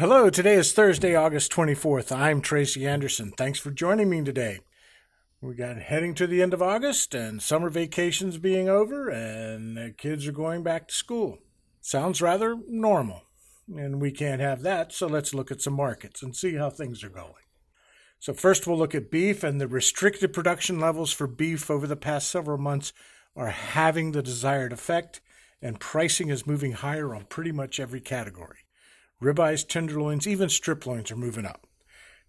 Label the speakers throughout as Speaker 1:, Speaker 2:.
Speaker 1: Hello, today is Thursday, August 24th. I'm Tracy Anderson. Thanks for joining me today. We got heading to the end of August and summer vacations being over and the kids are going back to school. Sounds rather normal. And we can't have that, so let's look at some markets and see how things are going. So first we'll look at beef and the restricted production levels for beef over the past several months are having the desired effect and pricing is moving higher on pretty much every category. Ribeyes, tenderloins, even strip loins are moving up.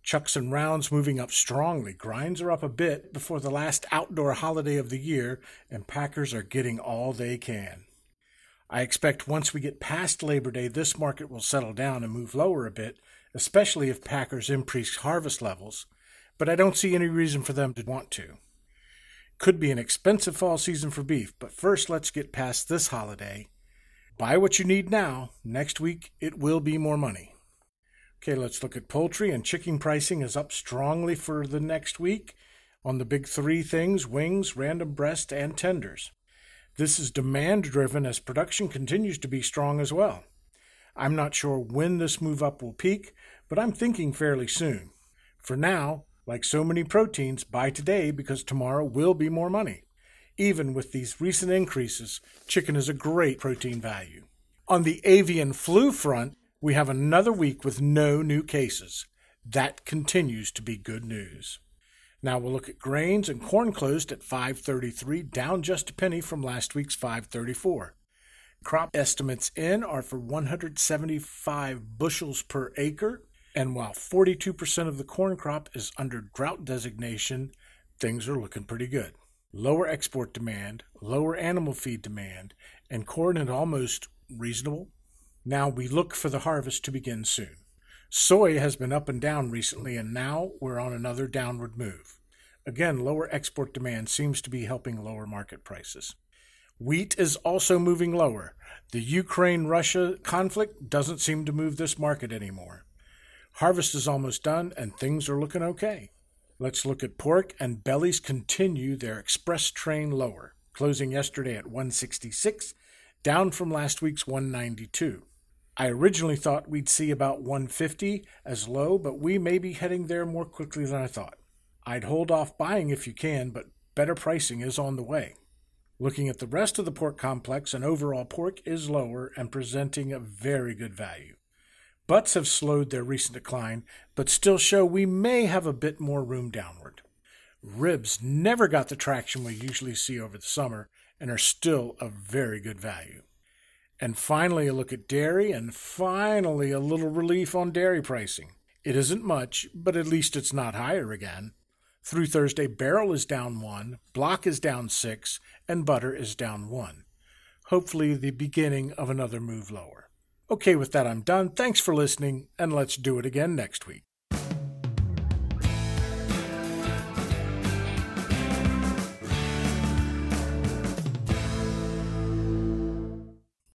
Speaker 1: Chucks and rounds moving up strongly. Grinds are up a bit before the last outdoor holiday of the year, and packers are getting all they can. I expect once we get past Labor Day, this market will settle down and move lower a bit, especially if packers increase harvest levels, but I don't see any reason for them to want to. Could be an expensive fall season for beef, but first let's get past this holiday Buy what you need now. Next week, it will be more money. Okay, let's look at poultry and chicken pricing is up strongly for the next week on the big three things wings, random breast, and tenders. This is demand driven as production continues to be strong as well. I'm not sure when this move up will peak, but I'm thinking fairly soon. For now, like so many proteins, buy today because tomorrow will be more money. Even with these recent increases, chicken is a great protein value. On the avian flu front, we have another week with no new cases. That continues to be good news. Now we'll look at grains and corn closed at 533, down just a penny from last week's 534. Crop estimates in are for 175 bushels per acre, and while 42% of the corn crop is under drought designation, things are looking pretty good lower export demand, lower animal feed demand, and corn at almost reasonable. Now we look for the harvest to begin soon. Soy has been up and down recently, and now we're on another downward move. Again, lower export demand seems to be helping lower market prices. Wheat is also moving lower. The Ukraine Russia conflict doesn't seem to move this market anymore. Harvest is almost done, and things are looking okay. Let's look at pork, and bellies continue their express train lower, closing yesterday at 166, down from last week's 192. I originally thought we'd see about 150 as low, but we may be heading there more quickly than I thought. I'd hold off buying if you can, but better pricing is on the way. Looking at the rest of the pork complex, an overall pork is lower and presenting a very good value. Butts have slowed their recent decline, but still show we may have a bit more room downward. Ribs never got the traction we usually see over the summer and are still of very good value. And finally, a look at dairy, and finally, a little relief on dairy pricing. It isn't much, but at least it's not higher again. Through Thursday, barrel is down one, block is down six, and butter is down one. Hopefully, the beginning of another move lower. Okay, with that, I'm done. Thanks for listening, and let's do it again next week.